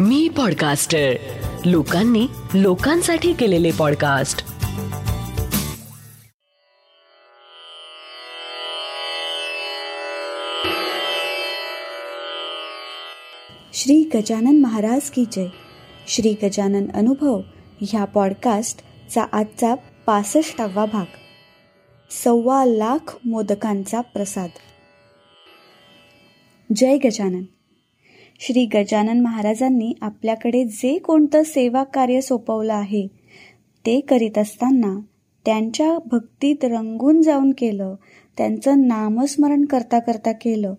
मी podcaster लोकांनी लोकांसाठी केलेले पॉडकास्ट श्री गजानन महाराज की जय. श्री गजानन अनुभव ह्या पॉडकास्टचा आजचा पासष्टावा भाग. सव्वा लाख मोदकांचा प्रसाद. जय गजानन. श्री गजानन महाराजांनी आपल्याकडे जे कोणतं सेवा कार्य सोपवलं आहे ते करीत असताना त्यांच्या भक्तीत रंगून जाऊन केलं त्यांचं नामस्मरण करता करता केलं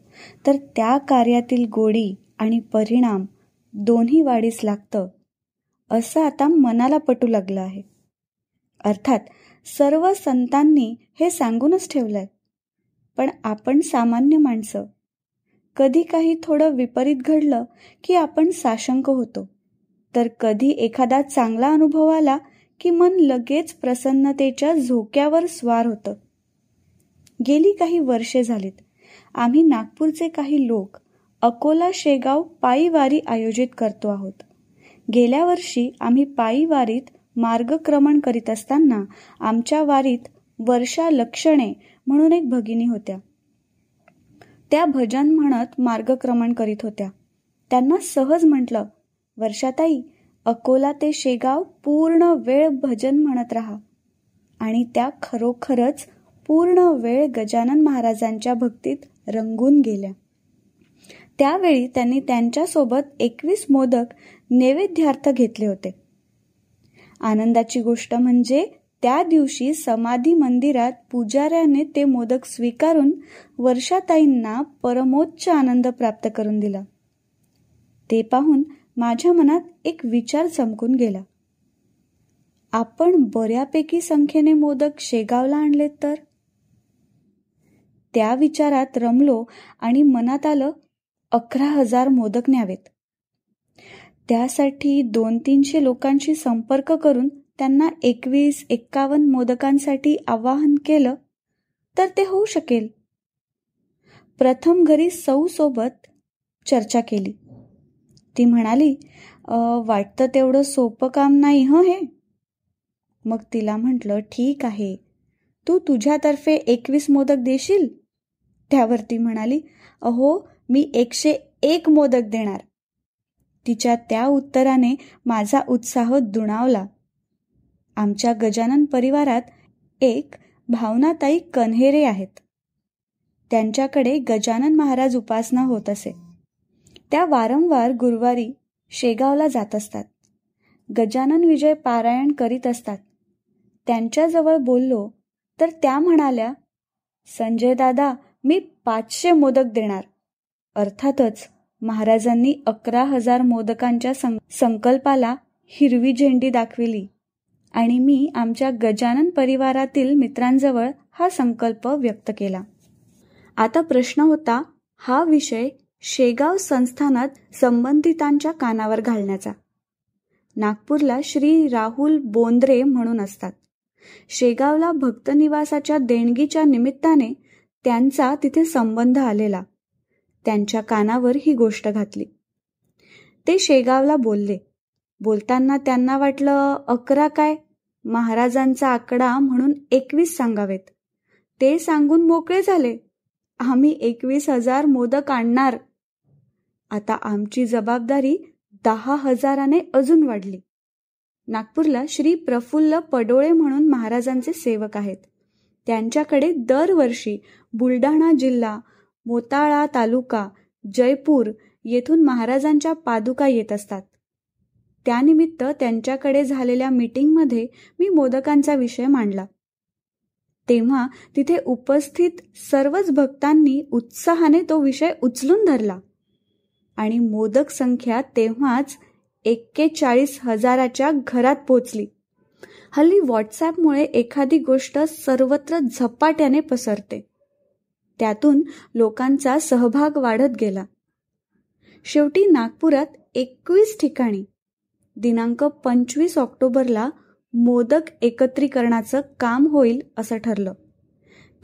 तर त्या कार्यातील गोडी आणि परिणाम दोन्ही वाढीस लागतं असं आता मनाला पटू लागलं आहे. अर्थात सर्व संतांनी हे सांगूनच ठेवलंय. पण आपण सामान्य माणसं कधी काही थोडं विपरीत घडलं की आपण साशंक होतो. तर कधी एखादा चांगला अनुभव आला की मन लगेच प्रसन्नतेच्या झोक्यावर स्वार होतं. गेली काही वर्षे झालीत. आम्ही नागपूरचे काही लोक अकोला शेगाव पायीवारी आयोजित करतो आहोत. गेल्या वर्षी आम्ही पायीवारीत मार्गक्रमण करीत असताना आमच्या वारीत वर्षा लक्षणे म्हणून एक भगिनी होत्या. त्या भजन म्हणत मार्गक्रमण करीत होत्या. त्यांना सहज म्हटलं वर्षाताई अकोला ते शेगाव पूर्ण वेळ भजन म्हणत राहा. आणि त्या खरोखरच पूर्ण वेळ गजानन महाराजांच्या भक्तीत रंगून गेल्या. त्यावेळी त्यांनी त्यांच्यासोबत एकवीस मोदक नैवेद्यार्थ घेतले होते. आनंदाची गोष्ट म्हणजे त्या दिवशी समाधी मंदिरात पुजाऱ्याने ते मोदक स्वीकारून वर्षाताईंना परमोच्च आनंद प्राप्त करून दिला. ते पाहून माझ्या मनात एक विचार चमकून गेला. आपण बऱ्यापैकी संख्येने मोदक शेगावला आणले तर? त्या विचारात रमलो आणि मनात आलं अकरा हजार मोदक न्यावेत. त्यासाठी दोन तीनशे लोकांशी संपर्क करून त्यांना एकवीस एक्कावन्न मोदकांसाठी आवाहन केलं तर ते होऊ शकेल. प्रथम घरी सौ सोबत चर्चा केली. ती म्हणाली वाटतं तेवढं सोपं काम नाही हं हे? मग तिला म्हटलं ठीक आहे. तू तुझ्यातर्फे एकवीस मोदक देशील? त्यावरती म्हणाली अहो मी एकशे एक मोदक देणार. तिच्या त्या उत्तराने माझा उत्साह दुणावला. आमच्या गजानन परिवारात एक भावनाताई कन्हेरे आहेत. त्यांच्याकडे गजानन महाराज उपासना होत असे. त्या वारंवार गुरुवारी शेगावला जात असतात. गजानन विजय पारायण करीत असतात. त्यांच्याजवळ बोललो तर त्या म्हणाल्या संजय दादा मी पाचशे मोदक देणार. अर्थातच महाराजांनी अकरा हजार मोदकांच्या संकल्पाला हिरवी झेंडी दाखविली. आणि मी आमच्या गजानन परिवारातील मित्रांजवळ हा संकल्प व्यक्त केला. आता प्रश्न होता हा विषय शेगाव संस्थानात संबंधितांच्या कानावर घालण्याचा. नागपूरला श्री राहुल बोंद्रे म्हणून असतात. शेगावला भक्तनिवासाच्या देणगीच्या निमित्ताने त्यांचा तिथे संबंध आलेला. त्यांच्या कानावर ही गोष्ट घातली. ते शेगावला बोलले. बोलताना त्यांना वाटलं अकरा काय? महाराजांचा आकडा म्हणून एकवीस सांगावेत. ते सांगून मोकळे झाले. आम्ही एकवीस हजार मोदक आणणार. आता आमची जबाबदारी दहा हजाराने अजून वाढली. नागपूरला श्री प्रफुल्ल पडोळे म्हणून महाराजांचे सेवक आहेत. त्यांच्याकडे दरवर्षी बुलढाणा जिल्हा मोताळा तालुका जयपूर येथून महाराजांच्या पादुका येत असतात. त्यानिमित्त त्यांच्याकडे झालेल्या मीटिंगमध्ये मी मोदकांचा विषय मांडला. तेव्हा तिथे उपस्थित सर्वच भक्तांनी उत्साहाने तो विषय उचलून धरला. आणि मोदक संख्या तेव्हाच एक्केचाळीस हजाराच्या घरात पोचली हल्ली व्हॉट्सॲपमुळे एखादी गोष्ट सर्वत्र झपाट्याने पसरते. त्यातून लोकांचा सहभाग वाढत गेला. शेवटी नागपुरात एकवीस ठिकाणी दिनांक पंचवीस ऑक्टोबरला मोदक एकत्रीकरणाचं काम होईल असं ठरलं.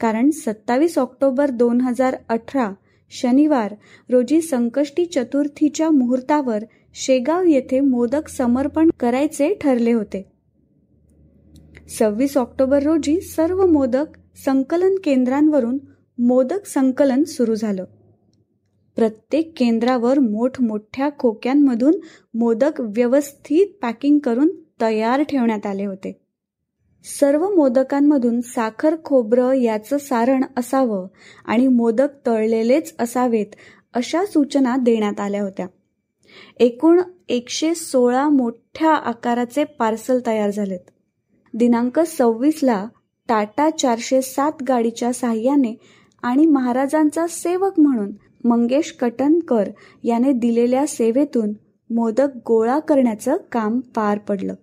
कारण सत्तावीस ऑक्टोबर दोन हजार अठरा शनिवार रोजी संकष्टी चतुर्थीच्या मुहूर्तावर शेगाव येथे मोदक समर्पण करायचे ठरले होते. सव्वीस ऑक्टोबर रोजी सर्व मोदक संकलन केंद्रांवरून मोदक संकलन सुरू झालं. प्रत्येक केंद्रावर मोठमोठ्या खोक्यांमधून मोदक व्यवस्थित पॅकिंग करून तयार ठेवण्यात आले होते. सर्व मोदकांमधून साखर खोबरं याचं सारण असावं आणि मोदक तळलेलेच असावेत अशा सूचना देण्यात आल्या होत्या. एकूण एकशे सोळा मोठ्या आकाराचे पार्सल तयार झालेत. दिनांक सव्वीसला टाटा चारशे सात गाडीच्या साह्याने आणि महाराजांचा सेवक म्हणून मंगेश कटनकर याने दिलेल्या सेवेतून मोदक गोळा करण्याचं काम पार पडलं.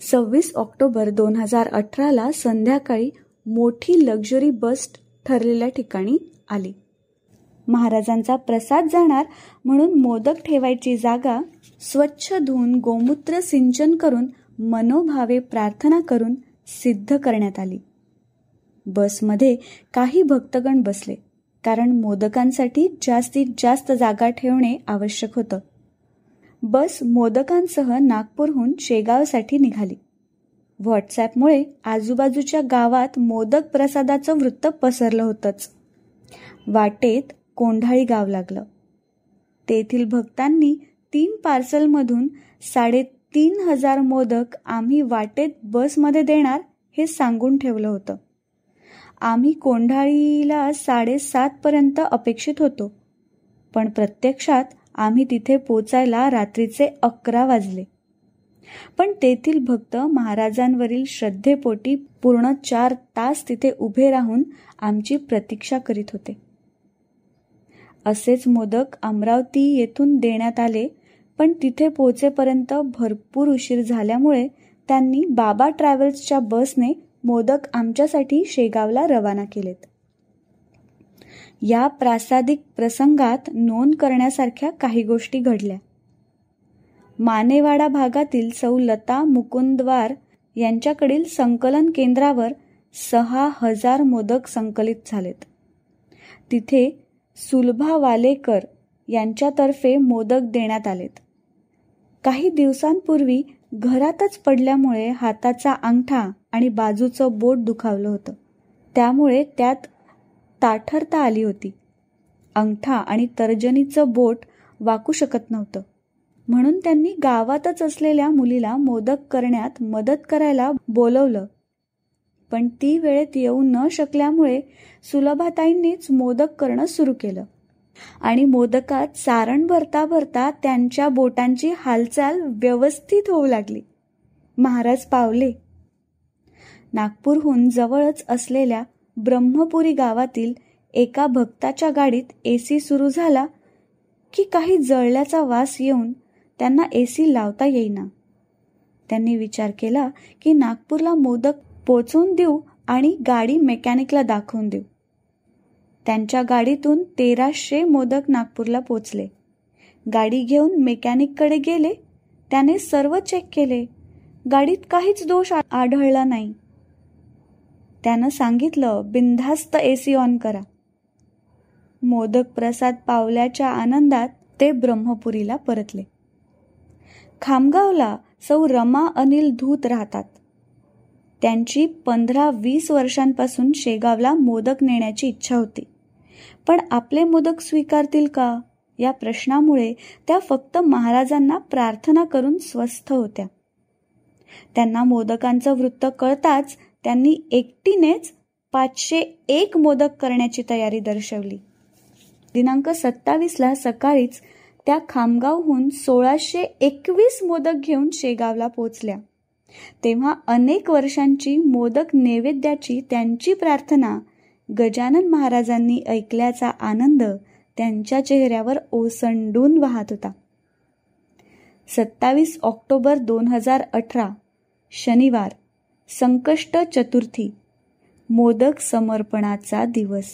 सव्वीस ऑक्टोबर दोन हजार अठराला संध्याकाळी मोठी लक्झरी बस ठरलेल्या ठिकाणी आली. महाराजांचा प्रसाद जाणार म्हणून मोदक ठेवायची जागा स्वच्छ धुवून गोमूत्र सिंचन करून मनोभावे प्रार्थना करून सिद्ध करण्यात आली. बसमध्ये काही भक्तगण बसले कारण मोदकांसाठी जास्तीत जास्त जागा ठेवणे आवश्यक होतं. बस मोदकांसह नागपूरहून शेगावसाठी निघाली. व्हॉट्सॲपमुळे आजूबाजूच्या गावात मोदक प्रसादाचं वृत्त पसरलं होतंच. वाटेत कोंढाळी गाव लागलं. तेथील भक्तांनी तीन पार्सलमधून साडेतीन हजार मोदक आम्ही वाटेत बसमध्ये देणार हे सांगून ठेवलं होतं. आम्ही कोंढाळीला साडेसातपर्यंत अपेक्षित होतो. पण प्रत्यक्षात आम्ही तिथे पोचायला रात्रीचे अकरा वाजले. पण तेथील भक्त महाराजांवरील श्रद्धेपोटी पूर्ण चार तास तिथे उभे राहून आमची प्रतीक्षा करीत होते. असेच मोदक अमरावती येथून देण्यात आले पण तिथे पोचेपर्यंत भरपूर उशीर झाल्यामुळे त्यांनी बाबा ट्रॅव्हल्सच्या बसने मोदक आमच्यासाठी शेगावला रवाना केलेत. या प्रासादिक प्रसंगात नोंद करण्यासारख्या काही गोष्टी घडल्या. मानेवाडा भागातील सौ लता मुकुंदवार यांच्याकडील संकलन केंद्रावर सहा हजार मोदक संकलित झालेत. तिथे सुलभा वालेकर यांच्यातर्फे मोदक देण्यात आलेत. काही दिवसांपूर्वी घरातच पडल्यामुळे हाताचा अंगठा आणि बाजूचं बोट दुखावलं होतं. त्यामुळे त्यात ताठरता आली होती. अंगठा आणि तर्जनीचं बोट वाकू शकत नव्हतं. म्हणून त्यांनी गावातच असलेल्या मुलीला मोदक करण्यात मदत करायला बोलवलं. पण ती वेळेत येऊ न शकल्यामुळे सुलभाताईंनीच मोदक करणं सुरू केलं. आणि मोदकात सारण भरता भरता त्यांच्या बोटांची हालचाल व्यवस्थित होऊ लागली. महाराज पावले. नागपूरहून जवळच असलेल्या ब्रह्मपुरी गावातील एका भक्ताच्या गाडीत ए सी सुरू झाला की काही जळल्याचा वास येऊन त्यांना ए सी लावता येईना. त्यांनी विचार केला की नागपूरला मोदक पोचवून देऊ आणि गाडी मेकॅनिकला दाखवून देऊ. त्यांच्या गाडीतून तेराशे मोदक नागपूरला पोचले. गाडी घेऊन मेकॅनिककडे गेले. त्याने सर्व चेक केले. गाडीत काहीच दोष आढळला नाही. त्यानं सांगितलं बिनधास्त ए सी ऑन करा. मोदक प्रसाद पावल्याच्या आनंदात ते ब्रह्मपुरीला परतले. खामगावला सौ रमा अनिल धूत राहतात. त्यांची पंधरा वीस वर्षांपासून शेगावला मोदक नेण्याची इच्छा होती. पण आपले मोदक स्वीकारतील का? या प्रश्नामुळे त्या फक्त महाराजांना प्रार्थना करून स्वस्थ होत्या. त्यांना मोदकांचं वृत्त कळताच त्यांनी एकटीनेच पाचशे एक मोदक करण्याची तयारी दर्शवली. दिनांक सत्तावीसला सकाळीच त्या खामगावहून सोळाशे एकवीस मोदक घेऊन शेगावला पोचल्या तेव्हा अनेक वर्षांची मोदक नैवेद्याची त्यांची प्रार्थना गजानन महाराजांनी ऐकल्याचा आनंद त्यांच्या चेहऱ्यावर ओसंडून वाहत होता. सत्तावीस ऑक्टोबर दोन हजार अठरा शनिवार संकष्ट चतुर्थी मोदक समर्पणाचा दिवस.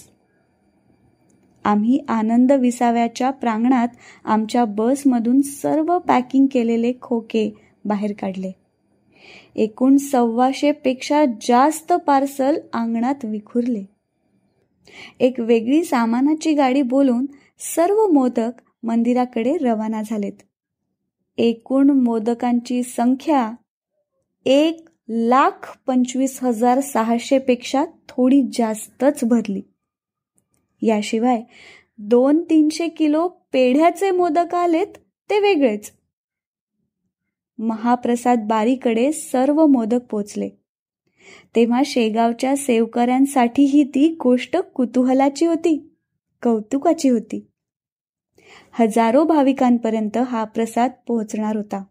आम्ही आनंद विसाव्याच्या प्रांगणात आमच्या बसमधून सर्व पॅकिंग केलेले खोके बाहेर काढले. एकूण सव्वाशे पेक्षा जास्त पार्सल अंगणात विखुरले. एक वेगळी सामानाची गाडी बोलून सर्व मोदक मंदिराकडे रवाना झालेत. एकूण मोदकांची संख्या एक लाख पंचवीस हजार सहाशे पेक्षा थोडी जास्तच भरली. याशिवाय दोन तीनशे किलो पेढ्याचे मोदक आलेत ते वेगळेच. महाप्रसाद बारीकडे सर्व मोदक पोचले. तेव्हा शेगावच्या सेवकऱ्यांसाठीही ती गोष्ट कुतूहलाची होती कौतुकाची होती. हजारो भाविकांपर्यंत हा प्रसाद पोहोचणार होता.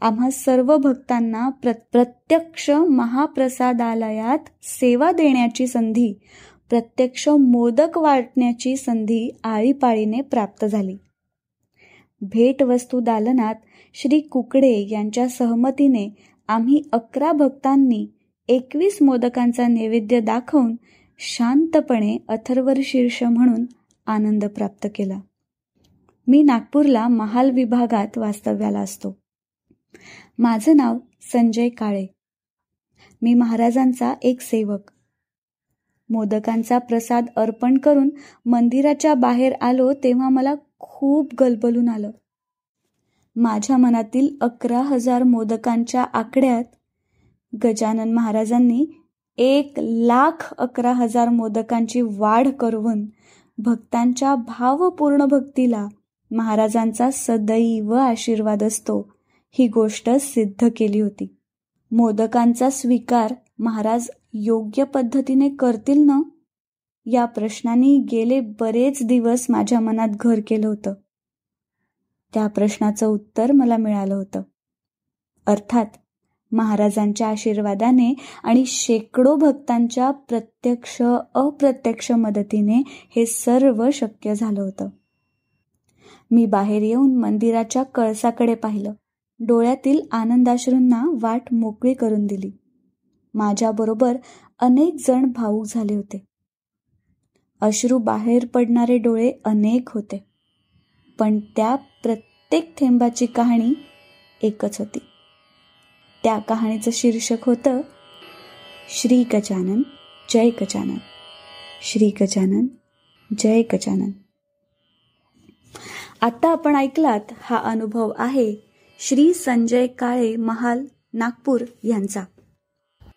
आम्हा सर्व भक्तांना प्र प्रत्यक्ष महाप्रसादालयात सेवा देण्याची संधी प्रत्यक्ष मोदक वाटण्याची संधी आळीपाळीने प्राप्त झाली. भेटवस्तू दालनात श्री कुकडे यांच्या सहमतीने आम्ही अकरा भक्तांनी एकवीस मोदकांचा नैवेद्य दाखवून शांतपणे अथर्वर शीर्ष म्हणून आनंद प्राप्त केला. मी नागपूरला महाल विभागात वास्तव्याला असतो. माझं नाव संजय काळे. मी महाराजांचा एक सेवक. मोदकांचा प्रसाद अर्पण करून मंदिराच्या बाहेर आलो तेव्हा मला खूप गलबलून आलं. माझ्या मनातील अकरा हजार मोदकांच्या आकड्यात गजानन महाराजांनी एक लाख अकरा हजार मोदकांची वाढ करून भक्तांच्या भावपूर्ण भक्तीला महाराजांचा सदैव आशीर्वाद असतो ही गोष्ट सिद्ध केली होती. मोदकांचा स्वीकार महाराज योग्य पद्धतीने करतील ना? या प्रश्नाने गेले बरेच दिवस माझ्या मनात घर केलं होतं. त्या प्रश्नाचं उत्तर मला मिळालं होतं. अर्थात महाराजांच्या आशीर्वादाने आणि शेकडो भक्तांच्या प्रत्यक्ष अप्रत्यक्ष मदतीने हे सर्व शक्य झालं होतं. मी बाहेर येऊन मंदिराच्या कळसाकडे पाहिलं. डोळ्यातील आनंदाश्रूंना वाट मोकळी करून दिली. माझ्याबरोबर अनेक जण भाऊक झाले होते. अश्रू बाहेर पडणारे डोळे अनेक होते. पण त्या प्रत्येक थेंबाची कहाणी एकच होती. त्या कहाणीचं शीर्षक होतं श्री गजानन जय गजानन. श्री गजानन जय गजानन. आता आपण ऐकलात हा अनुभव आहे श्री संजय काळे महाल नागपूर यांचा.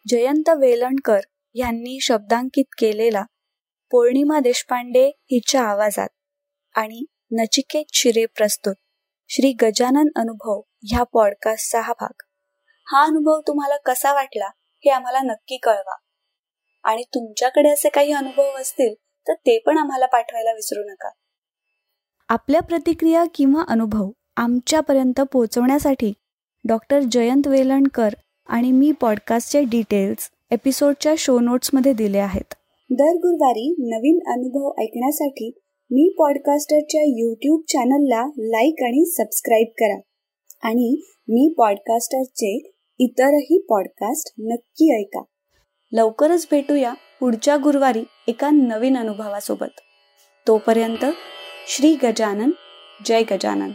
जयंत वेलणकर यांनी शब्दांकित केलेला पौर्णिमा देशपांडे हिच्या आवाजात आणि नचिकेत शिरे प्रस्तुत. श्री गजानन अनुभव ह्या पॉडकास्टचा हा भाग. हा अनुभव तुम्हाला कसा वाटला हे आम्हाला नक्की कळवा. आणि तुमच्याकडे असे काही अनुभव असतील तर ते पण आम्हाला पाठवायला विसरू नका. आपल्या प्रतिक्रिया किंवा अनुभव आमच्यापर्यंत पोहोचवण्यासाठी डॉक्टर जयंत वेलणकर आणि मी पॉडकास्टचे डिटेल्स एपिसोडच्या शो नोट्समध्ये दिले आहेत. दर गुरुवारी नवीन अनुभव ऐकण्यासाठी मी पॉडकास्टरच्या यूट्यूब चॅनलला लाईक आणि सबस्क्राईब करा. आणि मी पॉडकास्टरचे इतरही पॉडकास्ट नक्की ऐका. लवकरच भेटूया पुढच्या गुरुवारी एका नवीन अनुभवासोबत. तोपर्यंत श्री गजानन जय गजानन.